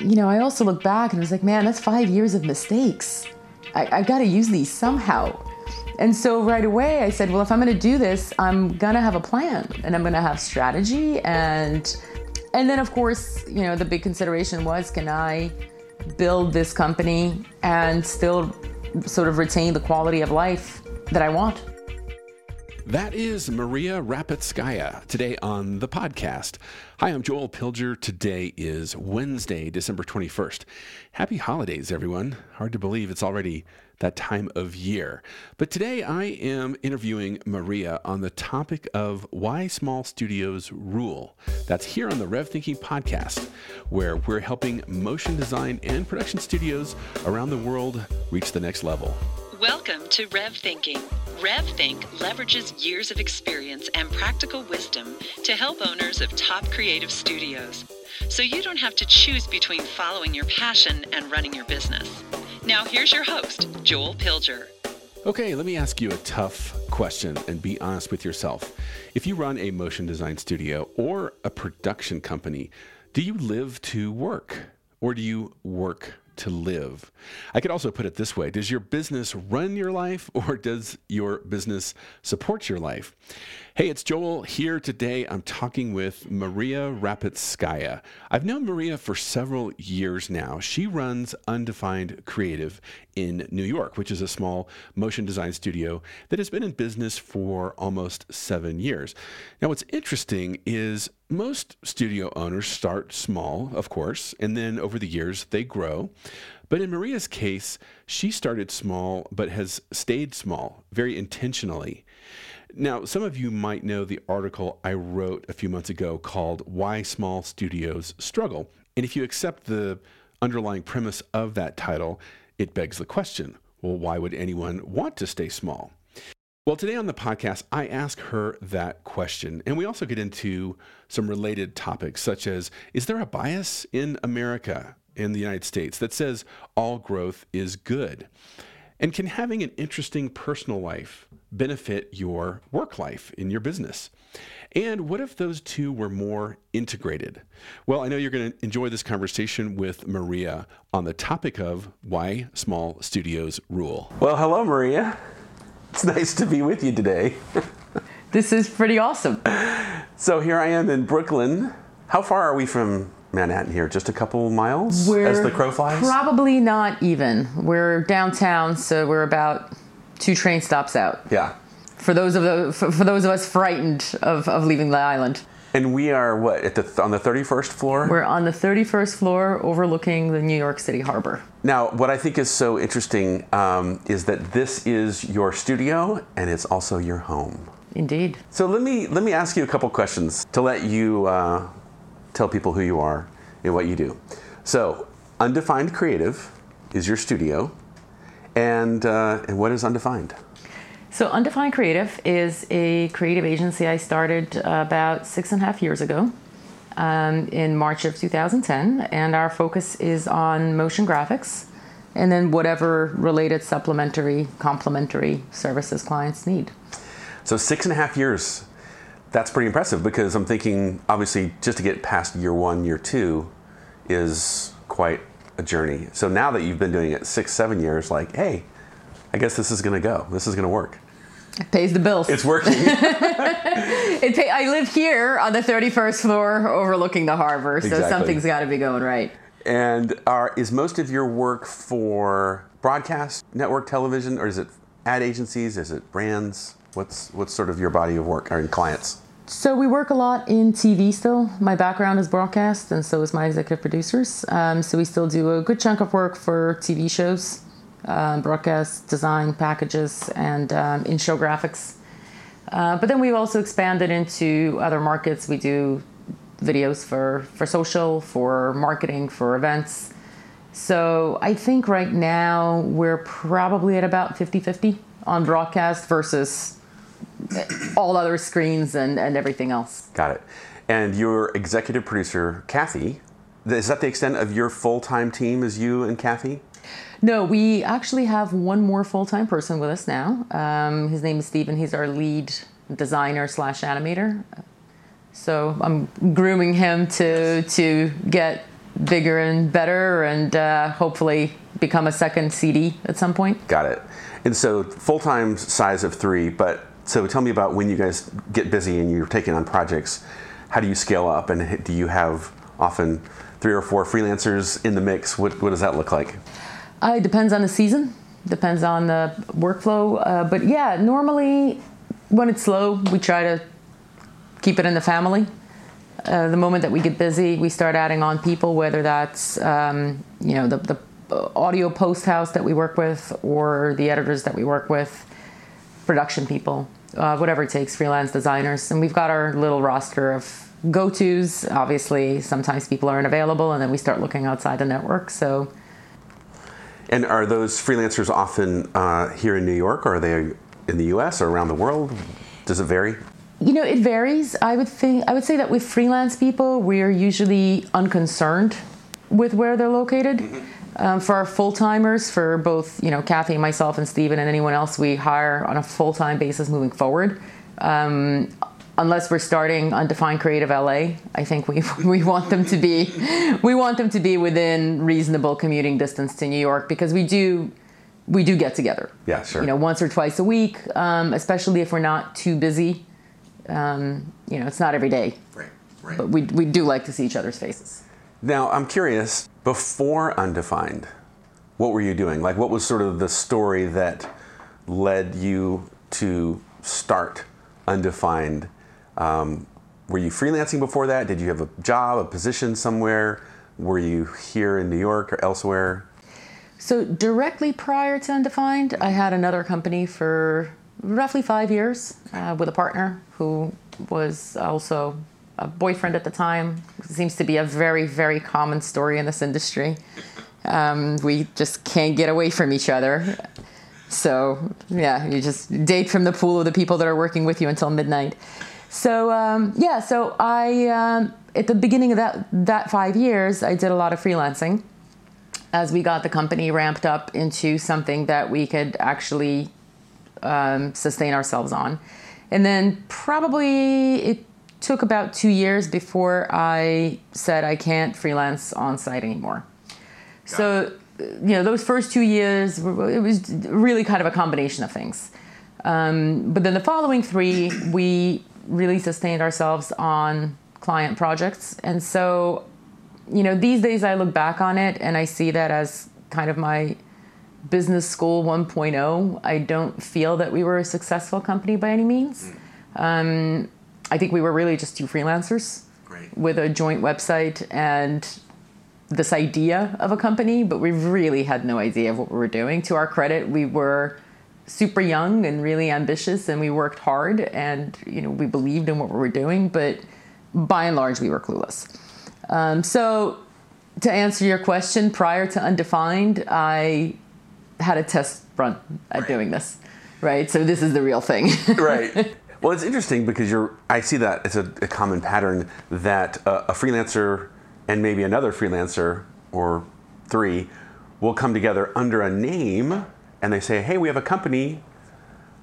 you know, I also look back and I was like, man, that's five years of mistakes. I, I got to use these somehow. And so right away I said, well, if I'm going to do this, I'm going to have a plan and I'm going to have strategy. And, and then of course, you know, the big consideration was, can I build this company and still sort of retain the quality of life that I want? That is Maria Rapetskaya today on the podcast. Hi, I'm Joel Pilger. Today is Wednesday, December 21st. Happy holidays, everyone. Hard to believe it's already that time of year. But today I am interviewing Maria on the topic of why small studios rule. That's here on the Rev Thinking podcast, where we're helping motion design and production studios around the world reach the next level. Welcome to Rev Thinking. RevThink leverages years of experience and practical wisdom to help owners of top creative studios. So you don't have to choose between following your passion and running your business. Now, here's your host, Joel Pilger. Okay, let me ask you a tough question and be honest with yourself. If you run a motion design studio or a production company, do you live to work or do you work to live. I could also put it this way Does your business run your life or does your business support your life? Hey, it's Joel here today. I'm talking with Maria Rapetskaya. I've known Maria for several years now. She runs Undefined Creative in New York, which is a small motion design studio that has been in business for almost seven years. Now, what's interesting is most studio owners start small, of course, and then over the years they grow. But in Maria's case, she started small but has stayed small very intentionally. Now, some of you might know the article I wrote a few months ago called Why Small Studios Struggle. And if you accept the underlying premise of that title, it begs the question well, why would anyone want to stay small? Well, today on the podcast, I ask her that question. And we also get into some related topics, such as Is there a bias in America, in the United States, that says all growth is good? And can having an interesting personal life benefit your work life in your business? And what if those two were more integrated? Well, I know you're going to enjoy this conversation with Maria on the topic of why small studios rule. Well, hello, Maria. It's nice to be with you today. this is pretty awesome. So here I am in Brooklyn. How far are we from Manhattan here? Just a couple miles we're as the crow flies? Probably not even. We're downtown, so we're about two train stops out. Yeah. For those of the for, for those of us frightened of, of leaving the island. And we are what at the on the 31st floor? We're on the 31st floor overlooking the New York City harbor. Now, what I think is so interesting um, is that this is your studio and it's also your home. Indeed. So let me let me ask you a couple questions to let you uh, tell people who you are and what you do. So, Undefined Creative is your studio, and uh, and what is Undefined? So, Undefined Creative is a creative agency I started about six and a half years ago. Um, in March of 2010, and our focus is on motion graphics and then whatever related supplementary, complementary services clients need. So, six and a half years that's pretty impressive because I'm thinking, obviously, just to get past year one, year two is quite a journey. So now that you've been doing it six, seven years, like, hey, I guess this is going to go. This is going to work. It pays the bills. It's working. it pay, I live here on the 31st floor overlooking the harbor, so exactly. something's got to be going right. And are, is most of your work for broadcast, network television, or is it ad agencies? Is it brands? What's, what's sort of your body of work or in clients? So we work a lot in TV still. My background is broadcast, and so is my executive producers. Um, so we still do a good chunk of work for TV shows, um, broadcast design packages, and um, in-show graphics. Uh, but then we've also expanded into other markets. We do videos for for social, for marketing, for events. So I think right now we're probably at about 50-50 on broadcast versus all other screens and, and everything else. Got it. And your executive producer, Kathy, is that the extent of your full time team, is you and Kathy? No, we actually have one more full time person with us now. Um, his name is Stephen. He's our lead designer slash animator. So I'm grooming him to to get bigger and better, and uh, hopefully become a second CD at some point. Got it. And so full time size of three, but so tell me about when you guys get busy and you're taking on projects. How do you scale up, and do you have often three or four freelancers in the mix? What, what does that look like? Uh, it depends on the season, depends on the workflow. Uh, but yeah, normally when it's slow, we try to keep it in the family. Uh, the moment that we get busy, we start adding on people, whether that's um, you know the, the audio post house that we work with or the editors that we work with, production people, uh, whatever it takes, freelance designers, and we've got our little roster of go tos. Obviously, sometimes people aren't available, and then we start looking outside the network. So. And are those freelancers often uh, here in New York, or are they in the U.S. or around the world? Does it vary? You know, it varies. I would think I would say that with freelance people, we're usually unconcerned with where they're located. Mm-hmm. Um, for our full timers, for both you know Kathy, myself, and Stephen, and anyone else we hire on a full time basis moving forward. Um, unless we're starting undefined creative LA, I think we we want them to be we want them to be within reasonable commuting distance to New York because we do we do get together. Yeah, sure. You know, once or twice a week, um, especially if we're not too busy um, you know, it's not every day. Right, right. But we, we do like to see each other's faces. Now, I'm curious, before Undefined, what were you doing? Like, what was sort of the story that led you to start Undefined? Um, were you freelancing before that? Did you have a job, a position somewhere? Were you here in New York or elsewhere? So, directly prior to Undefined, I had another company for roughly five years uh, with a partner who was also a boyfriend at the time. Seems to be a very, very common story in this industry. Um, we just can't get away from each other. So, yeah, you just date from the pool of the people that are working with you until midnight. So, um, yeah, so I, um, at the beginning of that, that five years, I did a lot of freelancing as we got the company ramped up into something that we could actually um, sustain ourselves on. And then probably it took about two years before I said I can't freelance on site anymore. Got so, you know, those first two years, it was really kind of a combination of things. Um, but then the following three, we really sustained ourselves on client projects. And so, you know, these days I look back on it and I see that as kind of my business school 1.0. I don't feel that we were a successful company by any means. Um, I think we were really just two freelancers Great. with a joint website and this idea of a company, but we really had no idea of what we were doing. To our credit, we were super young and really ambitious and we worked hard and you know we believed in what we were doing, but by and large we were clueless. Um, so to answer your question, prior to Undefined, I had a test run at right. doing this, right? So this is the real thing. right. Well, it's interesting because you're. I see that it's a, a common pattern that a freelancer and maybe another freelancer or three will come together under a name and they say, "Hey, we have a company,"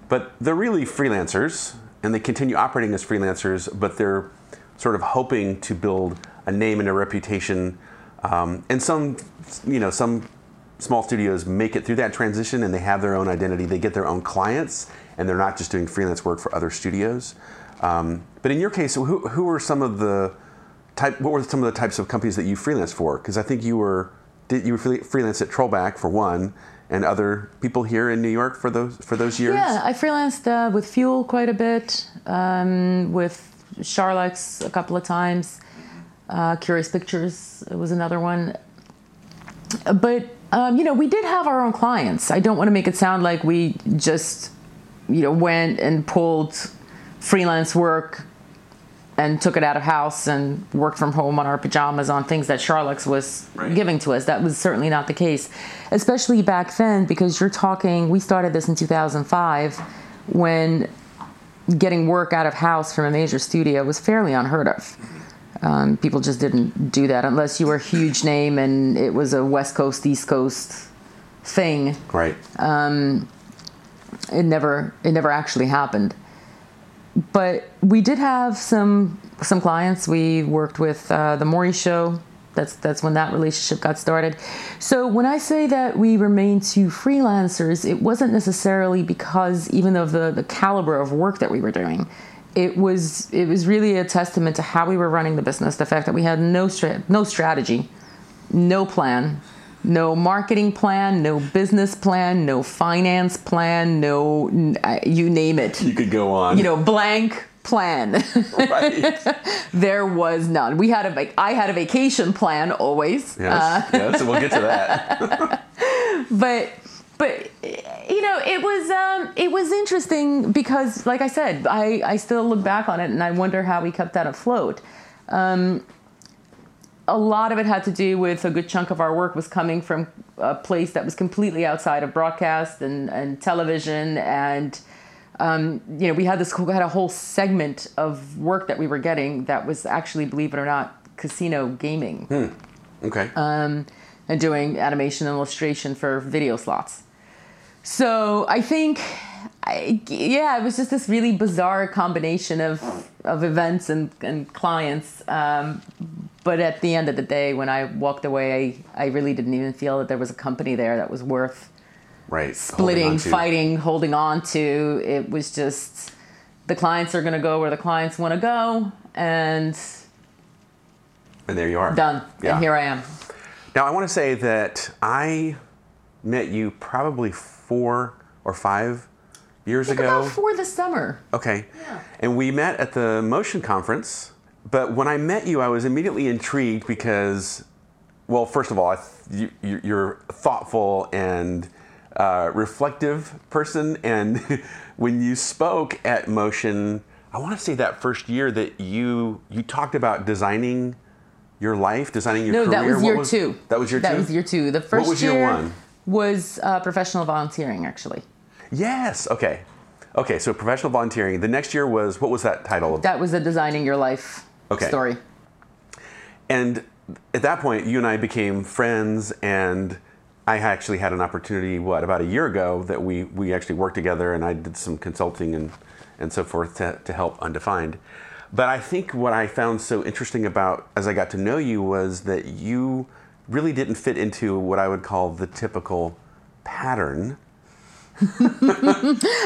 but they're really freelancers and they continue operating as freelancers, but they're sort of hoping to build a name and a reputation. Um, and some, you know, some small studios make it through that transition and they have their own identity. They get their own clients and they're not just doing freelance work for other studios. Um, but in your case, who, who were some of the type? What were some of the types of companies that you freelanced for? Because I think you were did you were freelance at Trollback for one, and other people here in New York for those for those years. Yeah, I freelanced uh, with Fuel quite a bit, um, with Charlex a couple of times. Uh, Curious Pictures was another one, but um, you know, we did have our own clients. I don't want to make it sound like we just, you know, went and pulled freelance work and took it out of house and worked from home on our pajamas on things that Charlex was right. giving to us. That was certainly not the case, especially back then because you're talking. We started this in 2005 when getting work out of house from a major studio was fairly unheard of. Um, people just didn't do that unless you were a huge name and it was a West Coast East Coast thing. Right. Um, it never it never actually happened. But we did have some some clients. We worked with uh, the Maury Show That's that's when that relationship got started. So when I say that we remained two freelancers, it wasn't necessarily because even of the the caliber of work that we were doing. It was it was really a testament to how we were running the business. The fact that we had no stra- no strategy, no plan, no marketing plan, no business plan, no finance plan, no you name it. You could go on. You know, blank plan. right. there was none. We had a I had a vacation plan always. Yes, uh, yes, we'll get to that. but but you know it was um, it was interesting because like I said I, I still look back on it and I wonder how we kept that afloat. Um, a lot of it had to do with a good chunk of our work was coming from a place that was completely outside of broadcast and, and television and um, you know, we had this we had a whole segment of work that we were getting that was actually, believe it or not, casino gaming. Hmm. Okay. Um, and doing animation and illustration for video slots. So I think, I, yeah, it was just this really bizarre combination of of events and, and clients. Um, but at the end of the day, when I walked away, I, I really didn't even feel that there was a company there that was worth right splitting holding fighting holding on to. It was just the clients are going to go where the clients want to go and and there you are. Done. Yeah. and here i am. Now i want to say that i met you probably four or five years ago about four this summer okay yeah. and we met at the motion conference but when i met you i was immediately intrigued because well first of all you, you're thoughtful and uh, reflective person. And when you spoke at Motion, I want to say that first year that you you talked about designing your life, designing your no, career. No, that was year was, two. That was year that two. That was year two. The first what was year, year one? Was uh, professional volunteering actually. Yes. Okay. Okay. So professional volunteering. The next year was what was that title? That was the designing your life okay. story. And at that point, you and I became friends and I actually had an opportunity, what, about a year ago that we, we actually worked together and I did some consulting and, and so forth to, to help Undefined. But I think what I found so interesting about as I got to know you was that you really didn't fit into what I would call the typical pattern.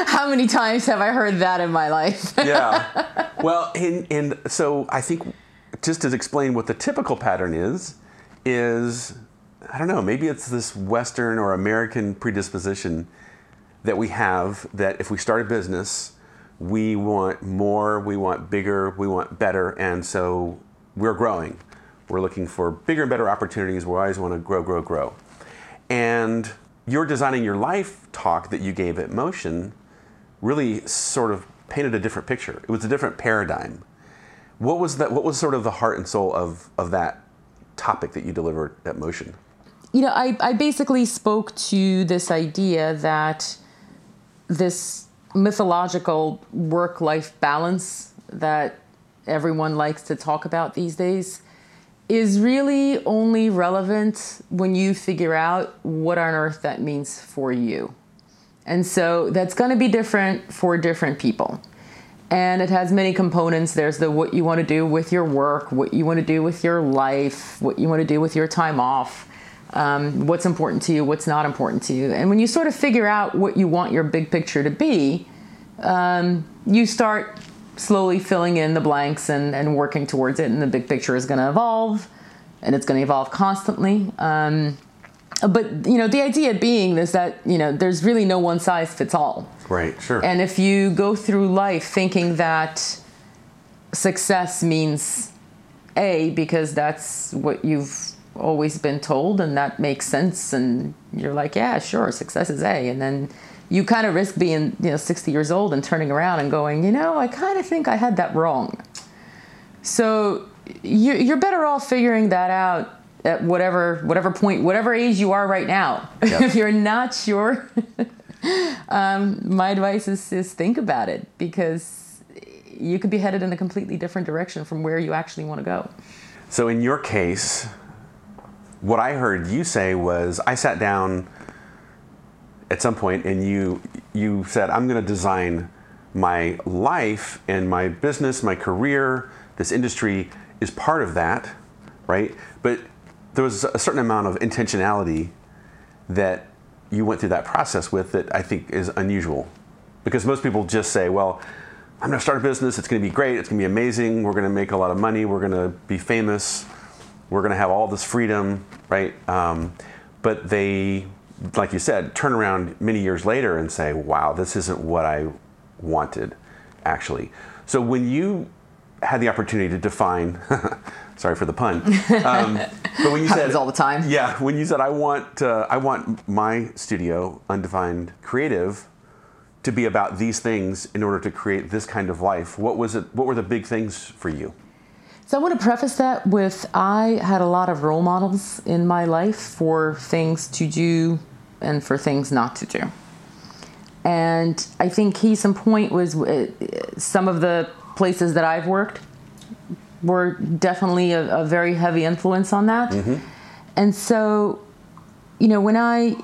How many times have I heard that in my life? yeah. Well, and, and so I think just to explain what the typical pattern is, is I don't know, maybe it's this Western or American predisposition that we have that if we start a business, we want more, we want bigger, we want better, and so we're growing. We're looking for bigger and better opportunities. We always want to grow, grow, grow. And your designing your life talk that you gave at Motion really sort of painted a different picture. It was a different paradigm. What was that? What was sort of the heart and soul of, of that topic that you delivered at Motion? you know, I, I basically spoke to this idea that this mythological work life balance that everyone likes to talk about these days is really only relevant when you figure out what on earth that means for you. And so that's going to be different for different people. And it has many components. There's the what you want to do with your work, what you want to do with your life, what you want to do with your time off um, what's important to you, what's not important to you. And when you sort of figure out what you want your big picture to be, um, you start slowly filling in the blanks and, and working towards it. And the big picture is going to evolve, and it's going to evolve constantly. Um, but you know, the idea being is that you know there's really no one size fits all. Right. Sure. And if you go through life thinking that success means A because that's what you've always been told and that makes sense and you're like yeah sure success is a and then you kind of risk being you know 60 years old and turning around and going you know i kind of think i had that wrong. So you're better off figuring that out at whatever whatever point whatever age you are right now. Yep. if you're not sure um, my advice is, is think about it because you could be headed in a completely different direction from where you actually want to go. So in your case what I heard you say was I sat down at some point and you you said I'm going to design my life and my business, my career, this industry is part of that, right? But there was a certain amount of intentionality that you went through that process with that I think is unusual. Because most people just say, well, I'm going to start a business, it's going to be great, it's going to be amazing, we're going to make a lot of money, we're going to be famous, we're going to have all this freedom, right? Um, but they, like you said, turn around many years later and say, wow, this isn't what I wanted, actually. So when you had the opportunity to define, sorry for the pun, um, but when you said all the time, yeah, when you said I want uh, I want my studio, undefined creative, to be about these things in order to create this kind of life. What was it? What were the big things for you? So I want to preface that with I had a lot of role models in my life for things to do and for things not to do. And I think case in point was uh, some of the places that I've worked were definitely a, a very heavy influence on that. Mm-hmm. And so, you know, when I,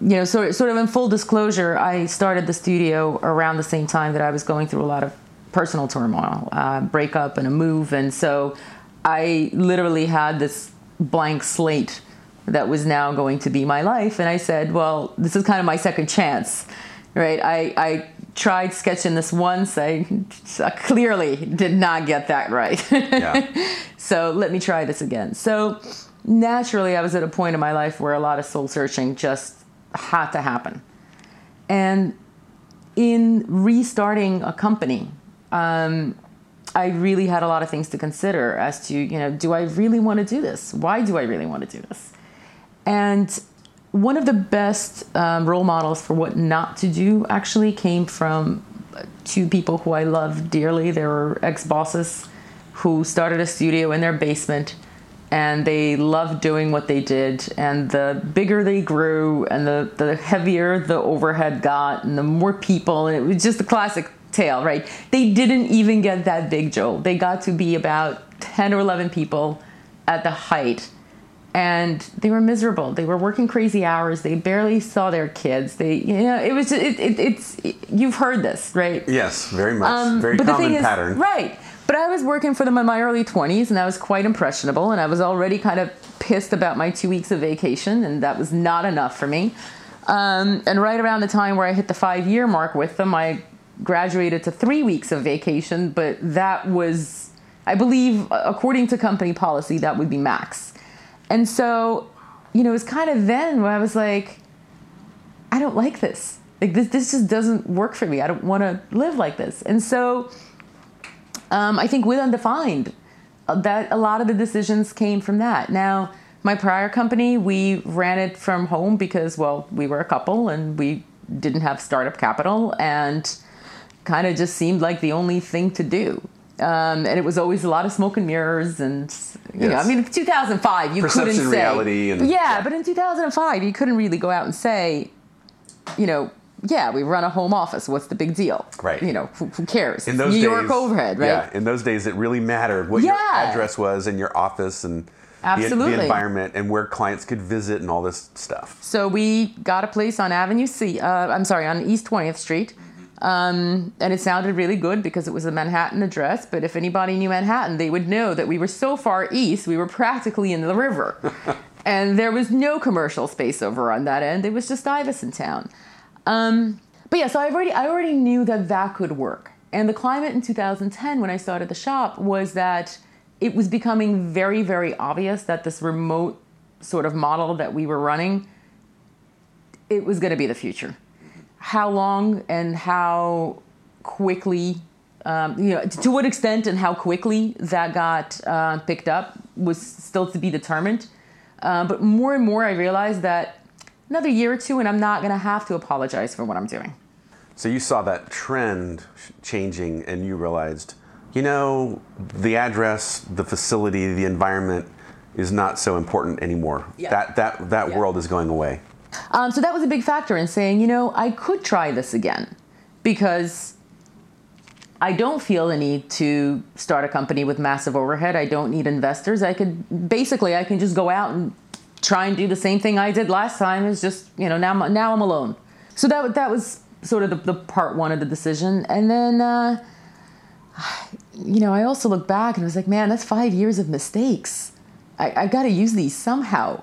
you know, sort sort of in full disclosure, I started the studio around the same time that I was going through a lot of personal turmoil, uh, breakup and a move, and so I literally had this blank slate that was now going to be my life, and I said, well, this is kind of my second chance, right? I I tried sketching this once. I clearly did not get that right. Yeah. so let me try this again. So naturally, I was at a point in my life where a lot of soul searching just had to happen. And in restarting a company, um, I really had a lot of things to consider as to, you know, do I really want to do this? Why do I really want to do this? And one of the best um, role models for what not to do actually came from two people who I love dearly. They were ex bosses who started a studio in their basement and they loved doing what they did. And the bigger they grew and the, the heavier the overhead got and the more people, and it was just a classic tale, right? They didn't even get that big, Joel. They got to be about 10 or 11 people at the height and they were miserable. They were working crazy hours. They barely saw their kids. They, you know, it was it, it, it's you've heard this, right? Yes, very much. Um, very common is, pattern. Right. But I was working for them in my early 20s, and I was quite impressionable, and I was already kind of pissed about my two weeks of vacation, and that was not enough for me. Um, and right around the time where I hit the five year mark with them, I graduated to three weeks of vacation, but that was, I believe, according to company policy, that would be max. And so, you know, it was kind of then where I was like, I don't like this. Like this, this just doesn't work for me. I don't want to live like this. And so, um, I think with Undefined, uh, that a lot of the decisions came from that. Now, my prior company, we ran it from home because, well, we were a couple and we didn't have startup capital and kind of just seemed like the only thing to do. Um, and it was always a lot of smoke and mirrors and you yes. know i mean 2005 you Perception, couldn't say perception, reality and, yeah, yeah, but in 2005 you couldn't really go out and say you know yeah we run a home office what's the big deal right you know who, who cares in those new days, york overhead right yeah in those days it really mattered what yeah. your address was in your office and Absolutely. The, the, environment and where clients could visit and all this stuff. So we got a place on Avenue C. Uh, I'm sorry, on East 20th Street. Um, and it sounded really good because it was a Manhattan address. But if anybody knew Manhattan, they would know that we were so far east, we were practically in the river. and there was no commercial space over on that end. It was just Stuyvesant Town. Um, but yeah, so I already, I already knew that that could work. And the climate in 2010, when I started the shop, was that it was becoming very, very obvious that this remote sort of model that we were running, it was going to be the future how long and how quickly, um, you know, to what extent and how quickly that got uh, picked up was still to be determined. Uh, but more and more, I realized that another year or two, and I'm not going to have to apologize for what I'm doing. So you saw that trend changing, and you realized, you know, the address, the facility, the environment is not so important anymore. Yeah. That that that yeah. world is going away. Um, so that was a big factor in saying, you know, I could try this again because I don't feel the need to start a company with massive overhead. I don't need investors. I could basically I can just go out and try and do the same thing I did last time. Is just you know now now I'm alone. So that that was sort of the, the part one of the decision, and then. Uh, you know, I also look back and I was like, man, that's five years of mistakes I, I got to use these somehow.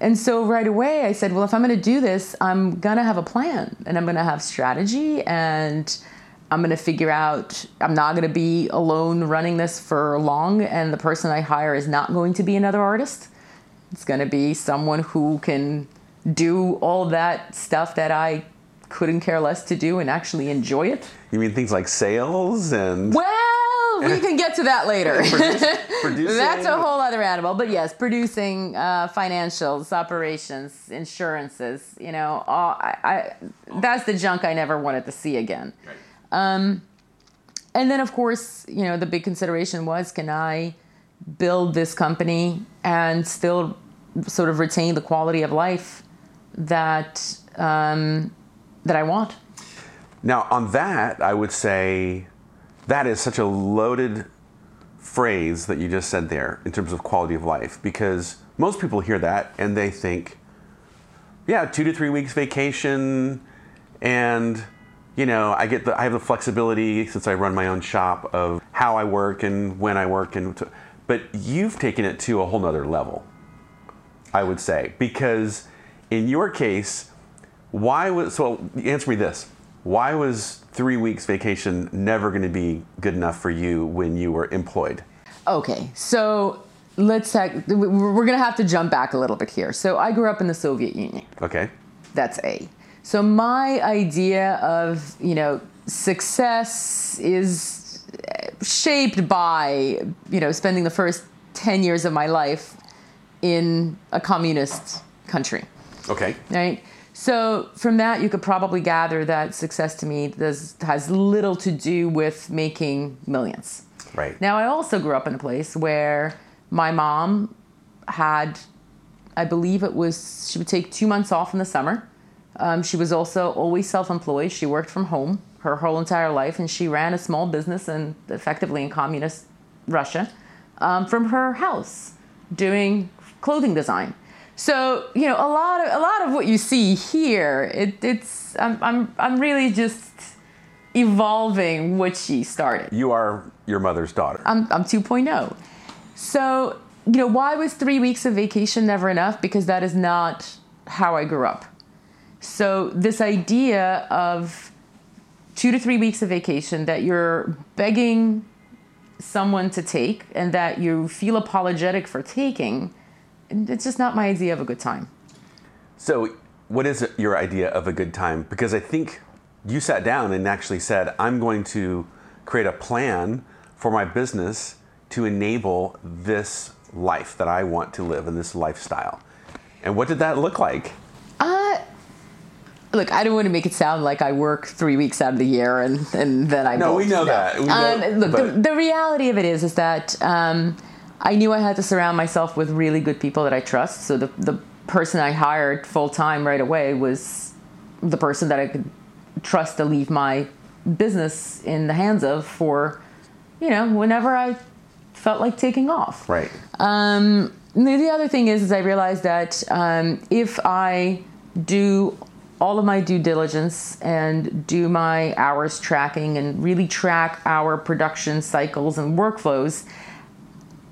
And so right away I said, well, if I'm going to do this, I'm going to have a plan and I'm going to have strategy and I'm going to figure out, I'm not going to be alone running this for long. And the person I hire is not going to be another artist. It's going to be someone who can do all that stuff that I couldn't care less to do and actually enjoy it. You mean things like sales and. Well, we can get to that later. Produce-. That's a whole other animal. But yes, producing uh, financials, operations, insurances, you know, all, I, I, that's the junk I never wanted to see again. Um, and then, of course, you know, the big consideration was can I build this company and still sort of retain the quality of life that um, that I want? Now, on that, I would say that is such a loaded phrase that you just said there in terms of quality of life because most people hear that and they think, yeah, two to three weeks vacation, and you know, I get the I have the flexibility since I run my own shop of how I work and when I work and. To, but you've taken it to a whole nother level, I would say, because in your case, why was so? Answer me this: Why was three weeks vacation never going to be good enough for you when you were employed? Okay, so let's have, we're going to have to jump back a little bit here. So I grew up in the Soviet Union. Okay. That's A. So my idea of, you know, success is shaped by, you know, spending the first 10 years of my life in a communist country, Okay. right? So from that, you could probably gather that success to me does, has little to do with making millions. Right. Now, I also grew up in a place where my mom had, I believe it was, she would take two months off in the summer. Um, she was also always self employed. She worked from home her whole entire life, and she ran a small business and effectively in communist Russia um, from her house doing clothing design. So you know a lot of a lot of what you see here, it, it's I'm, I'm I'm really just evolving what she started. You are your mother's daughter. I'm, I'm 2.0. So, you know, why was three weeks of vacation never enough? Because that is not how I grew up. So, this idea of two to three weeks of vacation that you're begging someone to take and that you feel apologetic for taking, it's just not my idea of a good time. So, what is your idea of a good time? Because I think you sat down and actually said, I'm going to create a plan for my business to enable this life that I want to live and this lifestyle. And what did that look like? Uh, look, I don't want to make it sound like I work three weeks out of the year and, and then I No, don't. we know that. We know- um, look, the, the reality of it is, is that um, I knew I had to surround myself with really good people that I trust. So the the person I hired full time right away was the person that I could trust to leave my business in the hands of for, you know, whenever I felt like taking off. Right. Um, the the other thing is, is I realized that um, if I do all of my due diligence and do my hours tracking and really track our production cycles and workflows,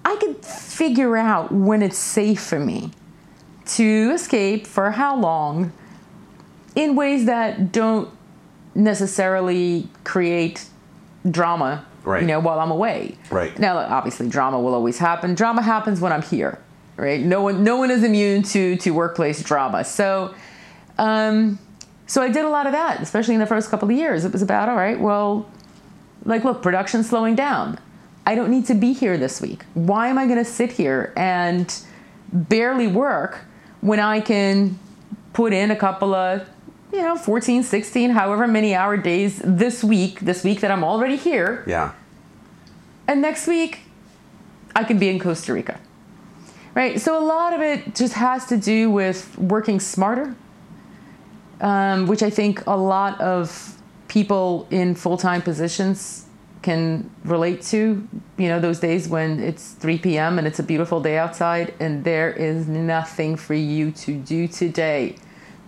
I can figure out when it's safe for me to escape for how long in ways that don't necessarily create drama Right. you know while i'm away. Right. now obviously drama will always happen. Drama happens when i'm here right? No one no one is immune to to workplace drama. So um so i did a lot of that especially in the first couple of years. It was about all right well like look production's slowing down i don't need to be here this week why am i going to sit here and barely work when i can put in a couple of you know 14 16 however many hour days this week this week that i'm already here Yeah. and next week I could be in Costa Rica. Right? So a lot of it just has to do with working smarter, um, which I think a lot of people in full time positions can relate to. You know, those days when it's 3 p.m. and it's a beautiful day outside and there is nothing for you to do today.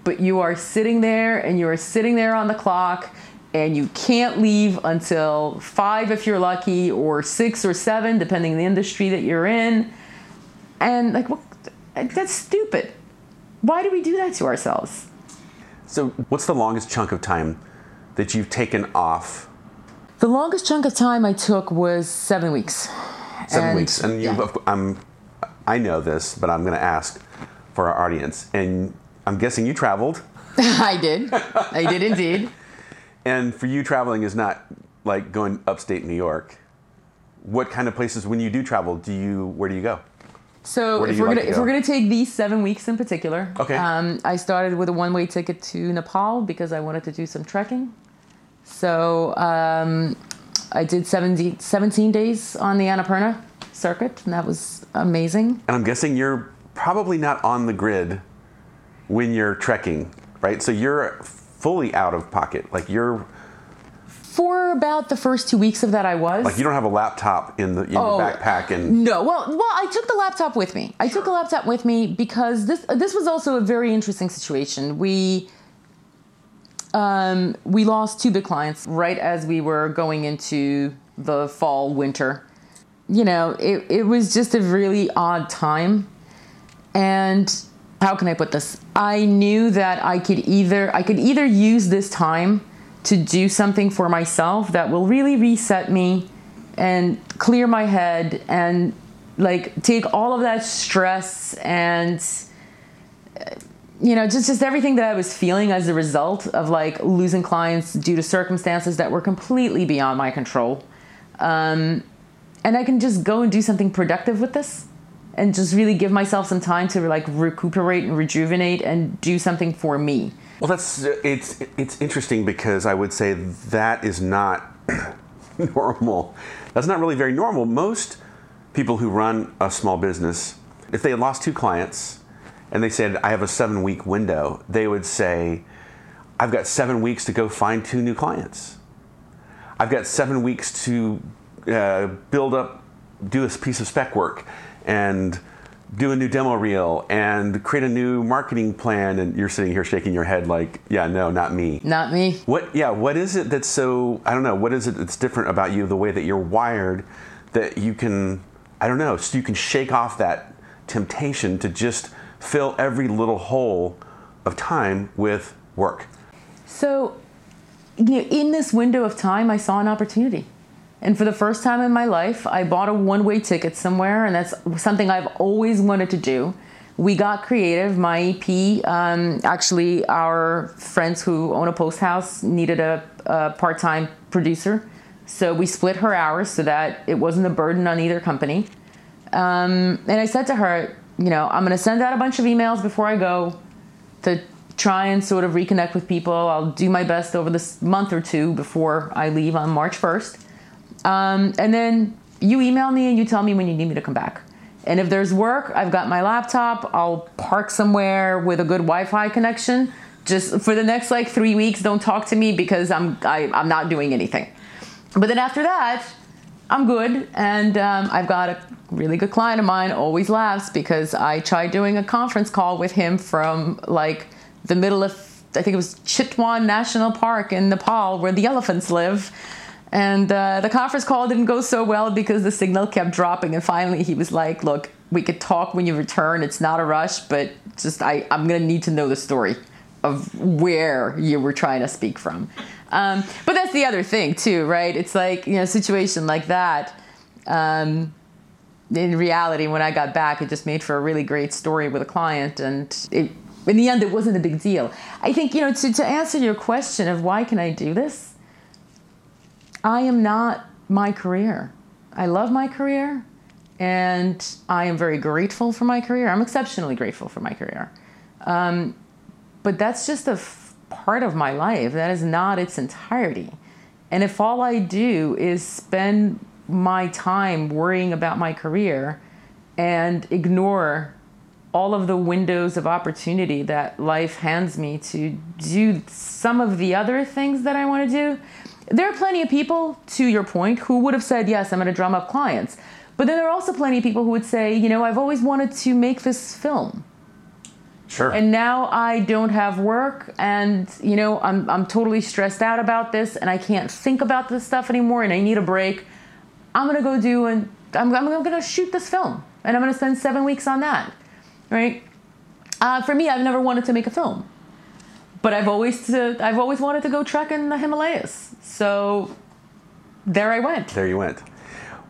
But you are sitting there and you are sitting there on the clock and you can't leave until five if you're lucky, or six or seven, depending on the industry that you're in. And like, what, that's stupid. Why do we do that to ourselves? So, what's the longest chunk of time that you've taken off? The longest chunk of time I took was seven weeks. Seven And- weeks, and you, yeah. I'm, I know this, but I'm going to ask for our audience. And I'm guessing you traveled, I did. I did indeed. and for you, traveling is not like going upstate New York. What kind of places, when you do travel, do you? Where do you go? So if we're like gonna to if we're gonna take these seven weeks in particular, Okay. Um, I started with a one way ticket to Nepal because I wanted to do some trekking. So um, I did 70, 17 days on the Annapurna circuit, and that was amazing. And I'm guessing you're probably not on the grid when you're trekking, right? So you're fully out of pocket. Like you're For about the first two weeks of that, I was. like you don't have a laptop in the in Oh. your backpack and No, well, well, I took the laptop with me. I took the laptop with me because this this was also a very interesting situation. We um, we lost two big clients right as we were going into the fall winter. You know, it it was just a really odd time, and how can I put this? I knew that I could either I could either use this time to do something for myself that will really reset me and clear my head and like take all of that stress and you know just just everything that I was feeling as a result of like losing clients due to circumstances that were completely beyond my control. Um, and I can just go and do something productive with this and just really give myself some time to like recuperate and rejuvenate and do something for me. Well, that's it's it's interesting because I would say that is not normal. That's not really very normal. Most people who run a small business, if they had lost two clients and they said I have a 7-week window, they would say I've got 7 weeks to go find two new clients. I've got 7 weeks to uh, build up do a piece of spec work and do a new demo reel and create a new marketing plan and you're sitting here shaking your head like yeah no not me Not me. what yeah what is it that's so i don't know what is it that's different about you the way that you're wired that you can i don't know so you can shake off that temptation to just fill every little hole of time with work So, you know, in this window of time, I saw an opportunity. And for the first time in my life, I bought a one way ticket somewhere, and that's something I've always wanted to do. We got creative. My EP, um, actually, our friends who own a post house needed a, a part time producer. So we split her hours so that it wasn't a burden on either company. Um, and I said to her, you know, I'm going to send out a bunch of emails before I go to try and sort of reconnect with people. I'll do my best over this month or two before I leave on March 1st. Um, and then you email me and you tell me when you need me to come back. And if there's work, I've got my laptop. I'll park somewhere with a good Wi-Fi connection. Just for the next like three weeks, don't talk to me because I'm I, I'm not doing anything. But then after that, I'm good, and um, I've got a really good client of mine. Always laughs because I tried doing a conference call with him from like the middle of I think it was Chitwan National Park in Nepal, where the elephants live. And uh, the conference call didn't go so well because the signal kept dropping. And finally, he was like, "Look, we could talk when you return. It's not a rush, but just I, I'm gonna need to know the story of where you were trying to speak from." Um, but that's the other thing too, right? It's like you know, a situation like that. Um, in reality, when I got back, it just made for a really great story with a client, and it, in the end, it wasn't a big deal. I think you know to to answer your question of why can I do this. I am not my career. I love my career and I am very grateful for my career. I'm exceptionally grateful for my career. Um, but that's just a part of my life. That is not its entirety. And if all I do is spend my time worrying about my career and ignore all of the windows of opportunity that life hands me to do some of the other things that I want to do. There are plenty of people, to your point, who would have said, Yes, I'm going to drum up clients. But then there are also plenty of people who would say, You know, I've always wanted to make this film. Sure And now I don't have work, and you know I'm I'm totally stressed out about this, and I can't think about this stuff anymore, and I need a break. I'm gonna go do and I'm I'm gonna shoot this film. and I'm going to spend seven weeks on that, right? Uh, for me, I've never wanted to make a film, but I've always to, I've always wanted to go trek in the Himalayas. So there I went. There you went.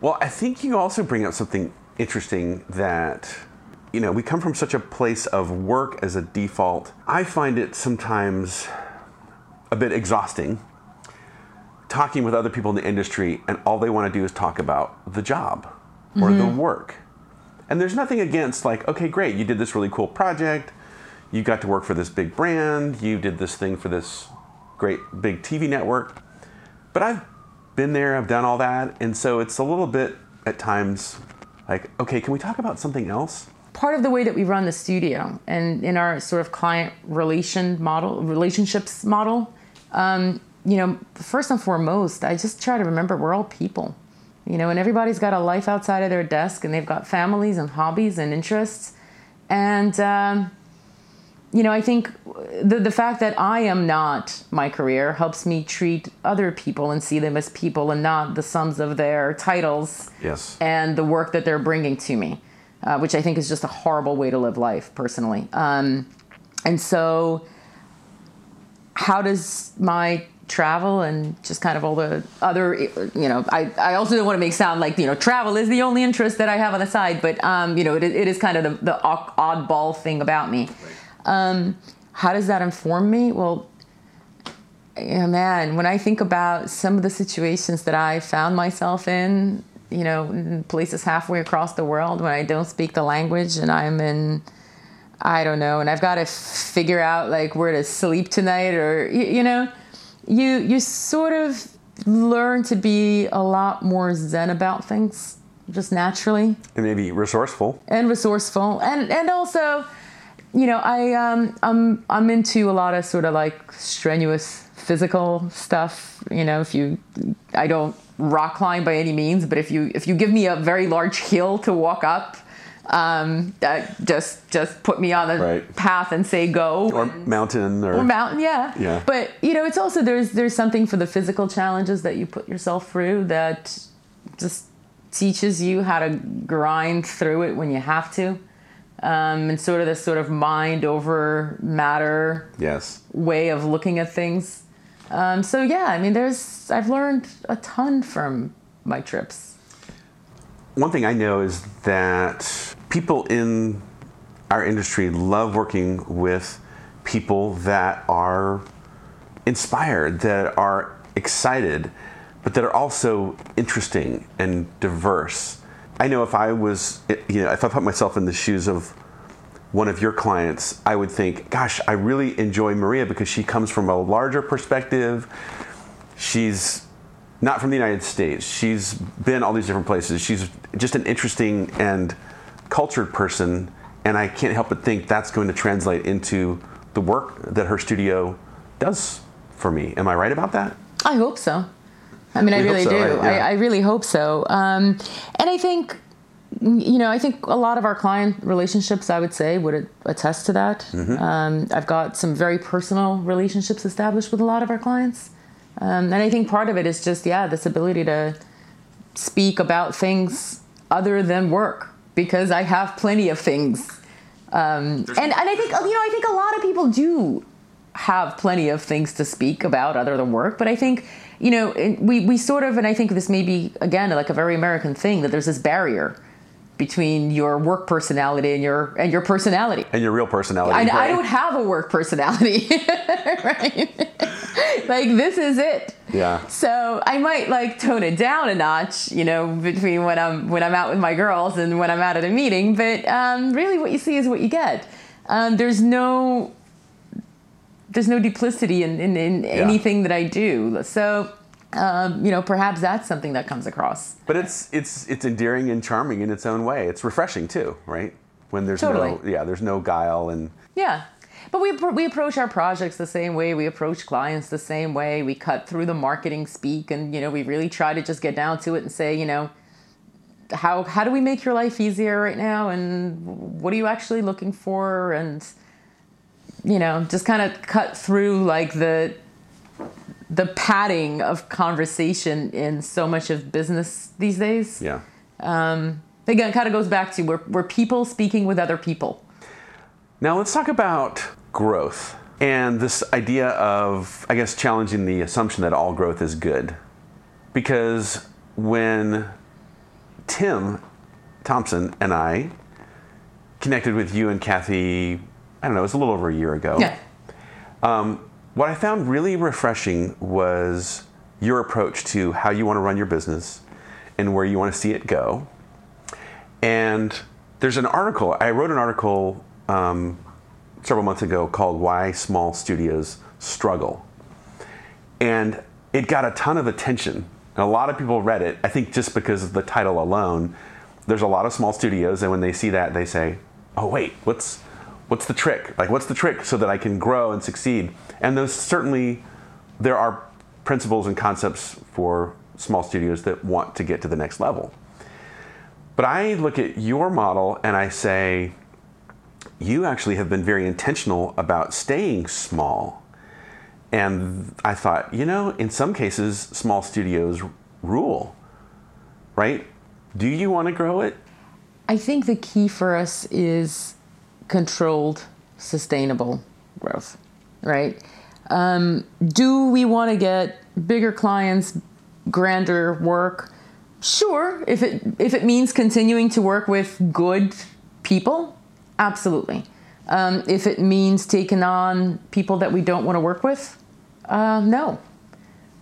Well, I think you also bring up something interesting that you know we come from such a place of work as a default. I find it sometimes a bit exhausting talking with other people in the industry and all they want to do is talk about the job or the mm-hmm. work. And there's nothing against like, okay, great, you did this really cool project, you got to work for this big brand, you did this thing for this great big TV network. But I've been there, I've done all that, and so it's a little bit at times like, okay, can we talk about something else? Part of the way that we run the studio and in our sort of client relation model relationships model um, you know first and foremost i just try to remember we're all people you know and everybody's got a life outside of their desk and they've got families and hobbies and interests and um, you know i think the, the fact that i am not my career helps me treat other people and see them as people and not the sums of their titles Yes. and the work that they're bringing to me, uh, which I think is just a horrible way to live life, personally. Um, and so, how does my travel and just kind of all the other, you know, I, I also don't want to make sound like, you know, travel is the only interest that I have on the side, but, um, you know, it, it is kind of the, the oddball thing about me. Um, how does that inform me? Well, yeah, man, when I think about some of the situations that I found myself in, you know, in places halfway across the world when I don't speak the language and I'm in, I don't know, and I've got to figure out like where to sleep tonight or, you, you know, you, you sort of learn to be a lot more zen about things just naturally And maybe resourceful. and resourceful and and also you know i um i'm i'm into a lot of sort of like strenuous physical stuff you know if you i don't rock climb by any means but if you if you give me a very large hill to walk up um that just just put me on the Right. path and say go Or mountain or, or mountain yeah Yeah. but you know it's also there's there's something for the physical challenges that you put yourself through that just teaches you how to grind through it when you have to um, and sort of this sort of mind over matter yes. way of looking at things um, so yeah i mean there's i've learned a ton from my trips One thing I know is that people in our industry love working with people that are inspired, that are excited, but that are also interesting and diverse. I know if I was, you know, if I put myself in the shoes of one of your clients, I would think, gosh, I really enjoy Maria because she comes from a larger perspective. She's not from the United States. She's been all these different places. She's just an interesting and cultured person, and I can't help but think that's going to translate into the work that her studio does for me. Am I right about that? I hope so. I mean, I We hope really so, do. right? Yeah. I, I really hope so. Um, and I think, you know, I think a lot of our client relationships, I would say, would attest to that. Mm-hmm. Um, I've got some very personal relationships established with a lot of our clients. Um, and I think part of it is just, yeah, this ability to speak about things other than work because I have plenty of things. Um, and, and I think, you know, I think a lot of people do have plenty of things to speak about other than work. But I think, you know, we, we sort of, and I think this may be, again, like a very American thing, that there's this barrier between your work personality and your and your personality. And your real personality. I, I don't have a work personality, right? like this is it. Yeah. So I might like tone it down a notch, you know, between when I'm when I'm out with my girls and when I'm out at a meeting. But um, really, what you see is what you get. Um, there's no there's no duplicity in, in, in anything that I do. So um, you know, perhaps that's something that comes across. But it's it's it's endearing and charming in its own way. It's refreshing too, right? When there's no yeah, there's no guile and Yeah. But we, we approach our projects the same way. We approach clients the same way. We cut through the marketing speak and, you know, we really try to just get down to it and say, you know, how, how do we make your life easier right now? And what are you actually looking for? And, you know, just kind of cut through like the, the padding of conversation in so much of business these days yeah. Um, again, kind of goes back to we're, we're people speaking with other people. Now let's talk about growth and this idea of, I guess, challenging the assumption that all growth is good. Because when Tim Thompson and I connected with you and Kathy, I don't know, it was a little over a year ago. Yeah. Um, what I found really refreshing was your approach to how you want to run your business and where you want to see it go. And there's an article, I wrote an article um, several months ago called Why Small Studios Struggle. And it got a ton of attention. And a lot of people read it, I think just because of the title alone. There's a lot of small studios, and when they see that, they say, oh, wait, what's, what's the trick? Like, what's the trick so that I can grow and succeed? And those certainly, there are principles and concepts for small studios that want to get to the next level. But I look at your model and I say, you actually have been very intentional about staying small. And I thought, you know, in some cases, small studios rule, right? Do you want to grow it? I think the key for us is controlled, sustainable growth, right? Um, do we want to get bigger clients, grander work? Sure, if it if it means continuing to work with good people, absolutely. Um, if it means taking on people that we don't want to work with, uh, no.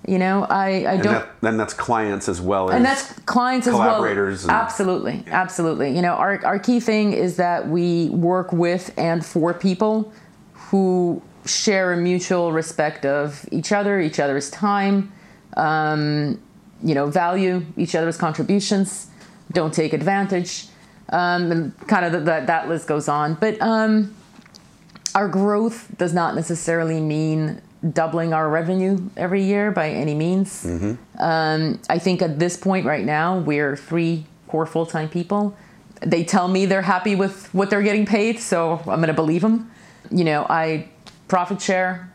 You know, I, I don't. That, then that's clients as well as and that's clients as well. collaborators and- absolutely, absolutely. You know, our our key thing is that we work with and for people who share a mutual respect of each other, each other's time, um, you know, value each other's contributions, don't take advantage, um, and kind of the, the, that list goes on. But um, our growth does not necessarily mean doubling our revenue every year by any means. Um, I think at this point right now, we're three core full time people. They tell me they're happy with what they're getting paid, so I'm going to believe them. You know, I profit share,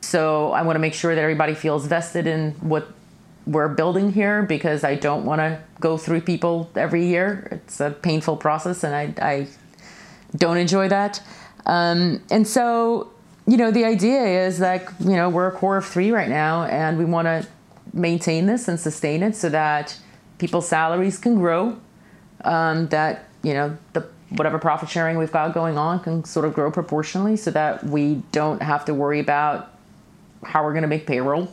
so I want to make sure that everybody feels vested in what we're building here because I don't want to go through people every year. It's a painful process, and I, I don't enjoy that. Um, and so, you know, the idea is like, you know, we're a core of three right now, and we want to maintain this and sustain it so that people's salaries can grow, um, that, you know, the whatever profit sharing we've got going on can sort of grow proportionally so that we don't have to worry about how we're going to make payroll.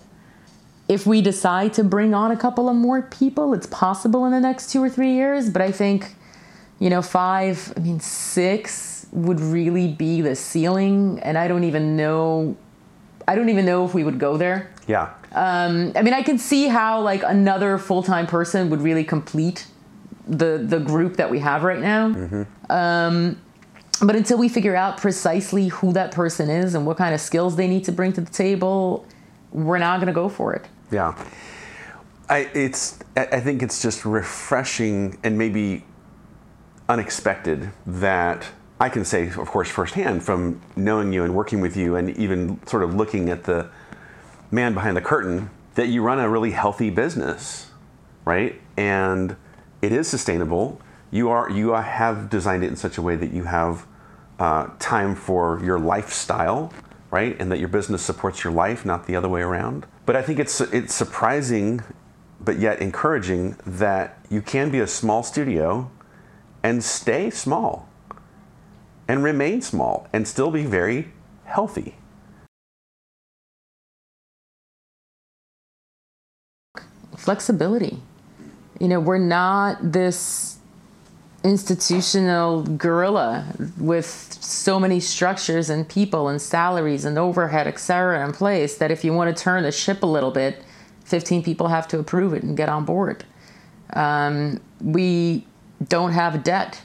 If we decide to bring on a couple of more people, it's possible in the next two or three years, but I think, you know, five, I mean, six would really be the ceiling, and I don't even know. I don't even know if we would go there. Yeah. I mean, I can see how like another full time person would really complete the the group that we have right now. Um, but until we figure out precisely who that person is and what kind of skills they need to bring to the table, we're not going to go for it. Yeah. I it's I think it's just refreshing and maybe unexpected that I can say, of course, firsthand from knowing you and working with you and even sort of looking at the man behind the curtain that you run a really healthy business, right? And it is sustainable. You are you have designed it in such a way that you have uh, time for your lifestyle, right? And that your business supports your life, not the other way around. But I think it's it's surprising, but yet encouraging that you can be a small studio and stay small and remain small and still be very healthy. Flexibility. You know, we're not this institutional gorilla with so many structures and people and salaries and overhead, et cetera, in place that if you want to turn the ship a little bit, 15 people have to approve it and get on board. Um, we don't have debt.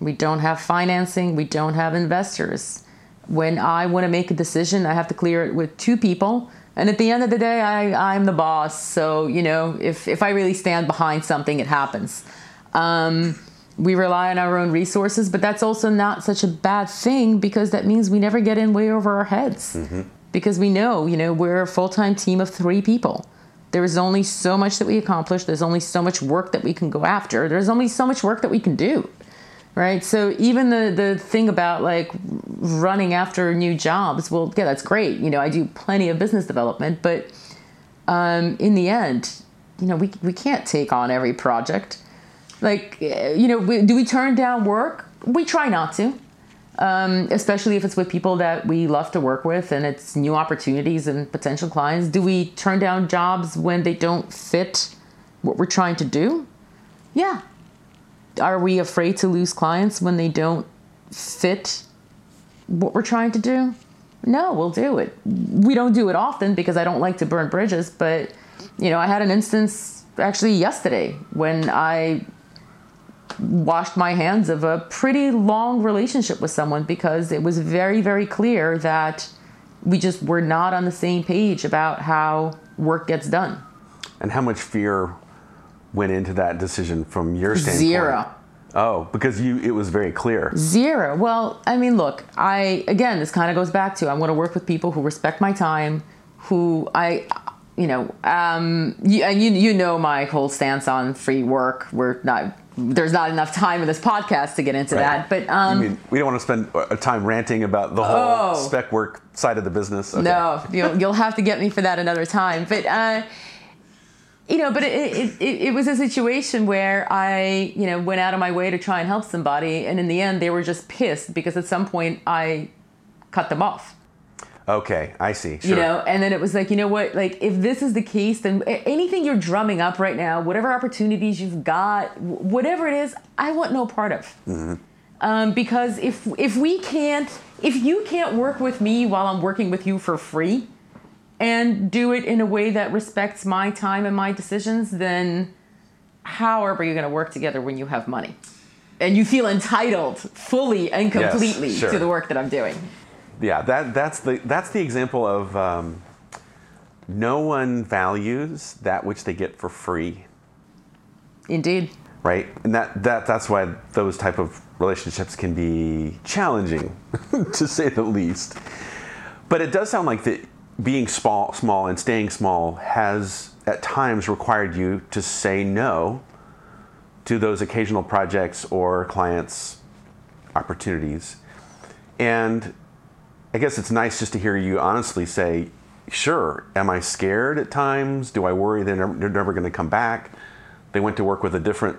We don't have financing. We don't have investors. When I want to make a decision, I have to clear it with two people. And at the end of the day, I, I'm the boss. So, you know, if, if I really stand behind something, it happens. Um, we rely on our own resources, but that's also not such a bad thing because that means we never get in way over our heads. Because we know, you know, we're a full time team of three people. There is only so much that we accomplish. There's only so much work that we can go after. There's only so much work that we can do. Right? So even the the thing about like running after new jobs, well, yeah, that's great. You know, I do plenty of business development, but um, in the end, you know, we we can't take on every project. Like, you know, we, do we turn down work? We try not to um, especially if it's with people that we love to work with and it's new opportunities and potential clients. Do we turn down jobs when they don't fit what we're trying to do? Yeah. Are we afraid to lose clients when they don't fit what we're trying to do? No, we'll do it. We don't do it often because I don't like to burn bridges, but you know, I had an instance actually yesterday when I washed my hands of a pretty long relationship with someone because it was very, very clear that we just were not on the same page about how work gets done. And how much fear went into that decision from your standpoint? Zero. Oh, because you it was very clear. Zero. Well, I mean, look, I again, this kind of goes back to I want to work with people who respect my time, who I you know, um, you, and you you know my whole stance on free work. We're not there's not enough time in this podcast to get into right. that. But um, mean, we don't want to spend a time ranting about the whole oh, spec work side of the business. Okay. No, you'll, you'll have to get me for that another time. But uh, you know, but it, it, it, it, was a situation where I, you know, went out of my way to try and help somebody, and in the end, they were just pissed because at some point I cut them off. Okay, I see. Sure. You know, and then it was like, you know what? Like, if this is the case, then anything you're drumming up right now, whatever opportunities you've got, whatever it is, I want no part of. Mm-hmm. Um, because if if we can't, if you can't work with me while I'm working with you for free, and do it in a way that respects my time and my decisions, then how are we going to work together when you have money? And you feel entitled fully and completely yes, sure. to the work that I'm doing yeah, that that's the that's the example of um, no one values that which they get for free. Indeed. Right, and that that that's why those type of relationships can be challenging, to say the least. But it does sound like that being small, small and staying small has at times required you to say no to those occasional projects or clients opportunities. And I guess it's nice just to hear you honestly say, sure, am I scared at times? Do I worry they're never, they're never going to come back? They went to work with a different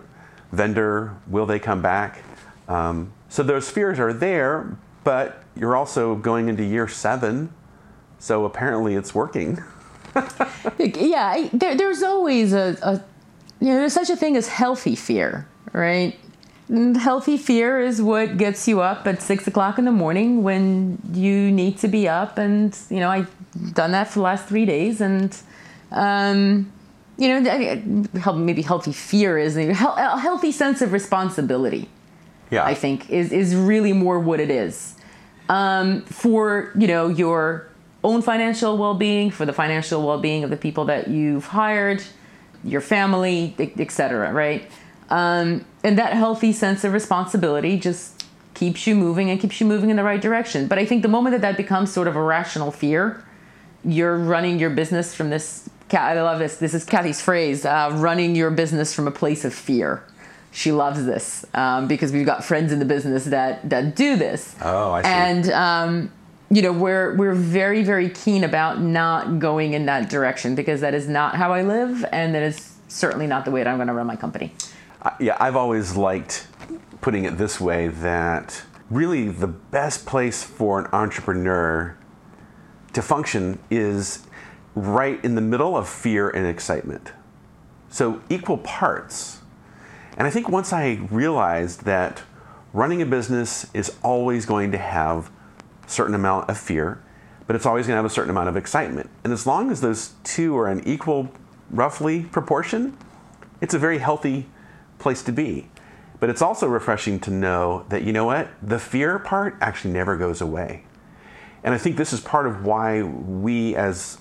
vendor. Will they come back? Um, so those fears are there, but you're also going into year seven. So apparently it's working. yeah, there, there's always a, a, you know, there's such a thing as healthy fear, right? And healthy fear is what gets you up at six o'clock in the morning when you need to be up. And, you know, I've done that for the last three days. And, um, you know, maybe healthy fear is a healthy sense of responsibility. Yeah. I think is, is really more what it is. Um, for, you know, your own financial well-being, for the financial well-being of the people that you've hired, your family, etc. right? Um, and that healthy sense of responsibility just keeps you moving and keeps you moving in the right direction. But I think the moment that that becomes sort of a rational fear, you're running your business from this. I love this. This is Kathy's phrase: uh, running your business from a place of fear. She loves this um, because we've got friends in the business that that do this. Oh, I see. And um, you know, we're we're very very keen about not going in that direction because that is not how I live, and that is certainly not the way that I'm going to run my company yeah, I've always liked putting it this way that really the best place for an entrepreneur to function is right in the middle of fear and excitement. So equal parts. And I think once I realized that running a business is always going to have certain amount of fear, but it's always going to have a certain amount of excitement. And as long as those two are in equal, roughly proportion, it's a very healthy place to be. But it's also refreshing to know that, you know what, the fear part actually never goes away. And I think this is part of why we, as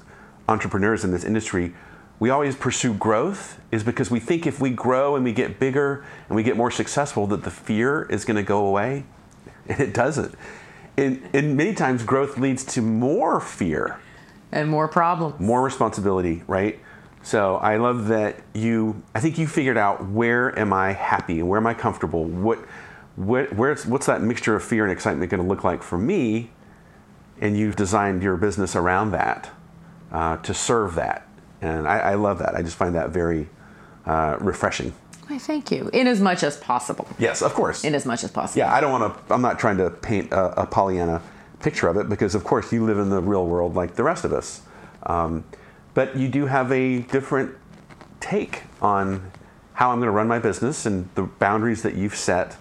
entrepreneurs in this industry, we always pursue growth, is because we think if we grow and we get bigger and we get more successful, that the fear is going to go away. And it doesn't. And, and many times, growth leads to more fear and more problems, more responsibility, right? So I love that you. I think you figured out where am I happy where am I comfortable. What, what, where's what's that mixture of fear and excitement going to look like for me? And you've designed your business around that uh, to serve that. And I, I, love that. I just find that very uh, refreshing. Why, thank you. In as much as possible. Yes, of course. In as much as possible. Yeah, I don't want to. I'm not trying to paint a, a Pollyanna picture of it because, of course, you live in the real world like the rest of us. Um, but you do have a different take on how I'm going to run my business and the boundaries that you've set.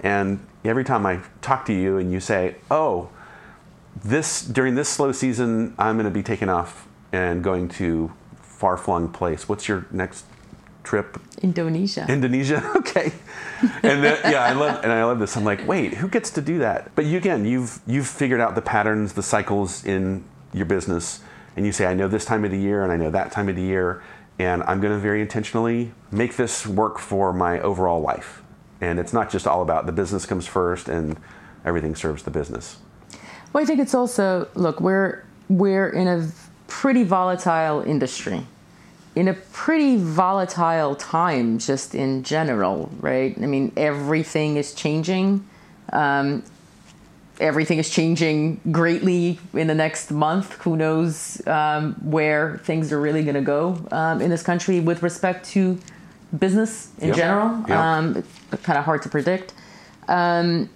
And every time I talk to you and you say, "Oh, this during this slow season, I'm going to be taking off and going to far-flung place. What's your next trip? Indonesia. Indonesia. Okay. And then, yeah, I love and I love this. I'm like, wait, who gets to do that? But you again, you've you've figured out the patterns, the cycles in your business, and you say, I know this time of the year and I know that time of the year, and I'm going to very intentionally make this work for my overall life. And it's not just all about the business comes first and everything serves the business. Well, I think it's also look, we're we're in a pretty volatile industry in a pretty volatile time just in general right? I mean everything is changing. Um, everything is changing greatly in the next month. Who knows um, where things are really going to go um, in this country with respect to business in yep. general. Yep. Um, kind of hard to predict. Um,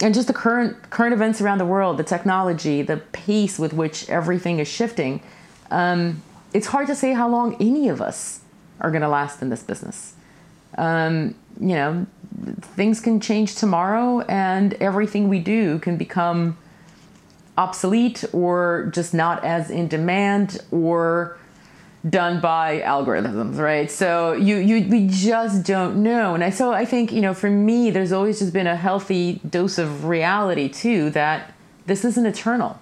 and just the current current events around the world the technology the pace with which everything is shifting um, it's hard to say how long any of us are going to last in this business. Um, you know, things can change tomorrow, and everything we do can become obsolete or just not as in demand or done by algorithms, right? So you you we just don't know. And I so I think, you know, for me there's always just been a healthy dose of reality too that this isn't eternal.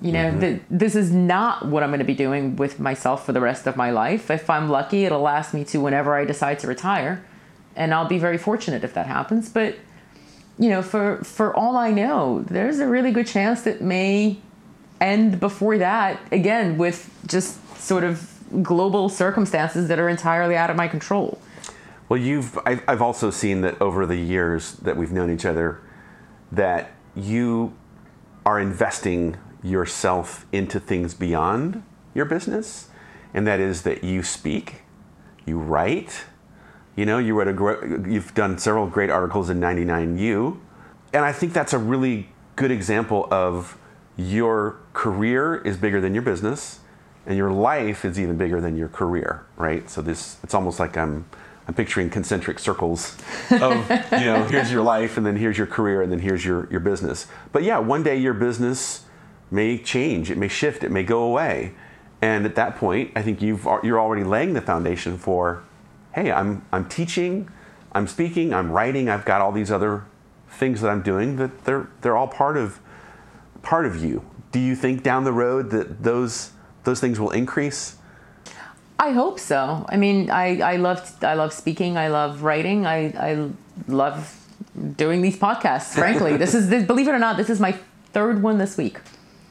You know, mm-hmm. th- this is not what I'm going to be doing with myself for the rest of my life. If I'm lucky, it'll last me to whenever I decide to retire, and I'll be very fortunate if that happens. But you know, for for all I know, there's a really good chance that may end before that. Again, with just sort of global circumstances that are entirely out of my control. Well, you've I've also seen that over the years that we've known each other, that you are investing yourself into things beyond your business, and that is that you speak, you write. You know, you wrote a you've done several great articles in 99U, and I think that's a really good example of your career is bigger than your business, and your life is even bigger than your career, right? So this it's almost like I'm I'm picturing concentric circles of you know here's your life and then here's your career and then here's your your business. But yeah, one day your business may change, it may shift, it may go away. And at that point, I think you've, you're already laying the foundation for, hey, I'm, I'm teaching, I'm speaking, I'm writing, I've got all these other things that I'm doing that they're, they're all part of, part of you. Do you think down the road that those, those things will increase? I hope so. I mean, I, I love I love speaking. I love writing. I, I love doing these podcasts. Frankly, this is this, believe it or not, this is my third one this week.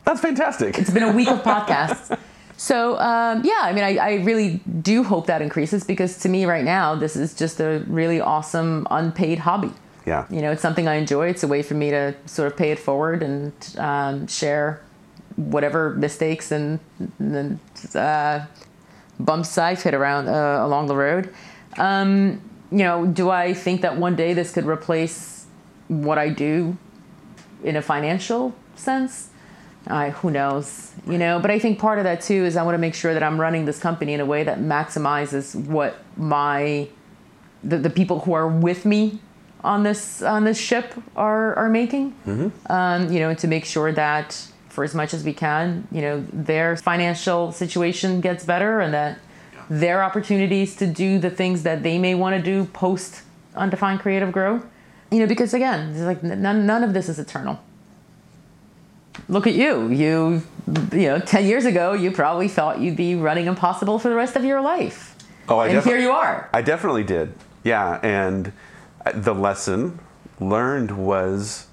That's fantastic. It's been a week of podcasts. So um, yeah, I mean, I, I, really do hope that increases because to me right now, this is just a really awesome unpaid hobby. Yeah. You know, it's something I enjoy. It's a way for me to sort of pay it forward and um, share whatever mistakes and, and uh, bumps I've hit around uh, along the road. Um, you know, do I think that one day this could replace what I do in a financial sense? Uh, who knows? You know but i think part of that too is i want to make sure that i'm running this company in a way that maximizes what my the, the people who are with me on this on this ship are are making. Mm-hmm. um, you know to make sure that for as much as we can you know their financial situation gets better and that their opportunities to do the things that they may want to do post undefined creative grow. You know because again like none, none of this is eternal look at you. You, you know, 10 years ago, you probably thought you'd be running impossible for the rest of your life. Oh, I and here you are. I definitely did. Yeah. And uh, the lesson learned was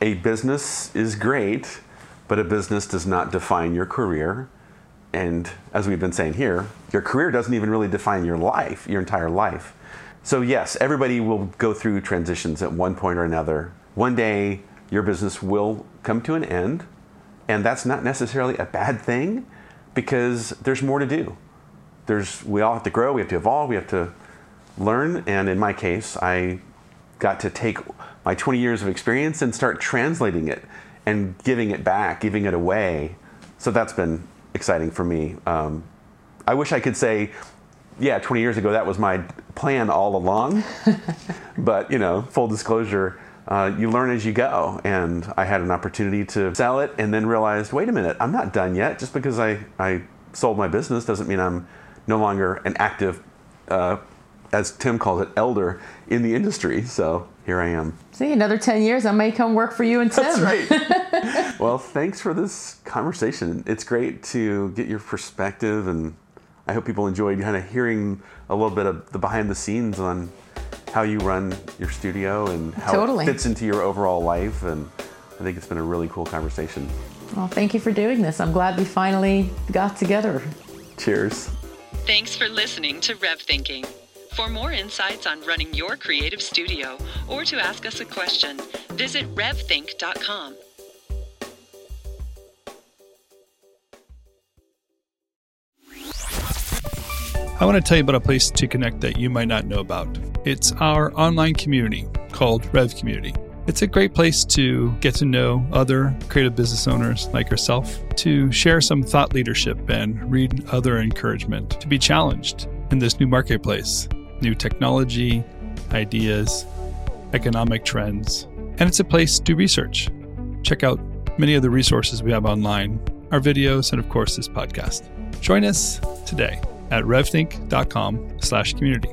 a business is great, but a business does not define your career. and as we've been saying here, your career doesn't even really define your life, your entire life. So, yes, everybody will go through transitions at one point or another. One day, your business will come to an end, and that's not necessarily a bad thing because there's more to do. There's, we all have to grow, we have to evolve, we have to learn, and in my case, I got to take my 20 years of experience and start translating it and giving it back, giving it away. So that's been exciting for me. Um, I wish I could say, yeah, 20 years ago that was my plan all along. but you know, full disclosure, uh, you learn as you go, and I had an opportunity to sell it, and then realized, wait a minute, I'm not done yet. Just because I I sold my business doesn't mean I'm no longer an active, uh, as Tim calls it, elder in the industry. So here I am. See, another 10 years, I may come work for you and Tim. That's right. well, thanks for this conversation. It's great to get your perspective, and I hope people enjoyed kind of hearing a little bit of the behind the scenes on how you run your studio and how Totally. it fits into your overall life. And I think it's been a really cool conversation. Well, thank you for doing this. I'm glad we finally got together. Cheers. Thanks for listening to Rev Thinking. For more insights on running your creative studio or to ask us a question, visit revthink.com. I want to tell you about a place to connect that you might not know about. It's our online community called Rev Community. It's a great place to get to know other creative business owners like yourself, to share some thought leadership and read other encouragement, to be challenged in this new marketplace, new technology, ideas, economic trends. And it's a place to research. Check out many of the resources we have online, our videos, and of course this podcast. Join us today at revthink.com slash community.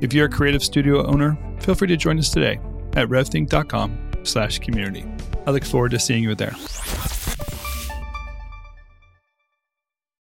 If you're a creative studio owner, feel free to join us today at revthink.com slash community. I look forward to seeing you there.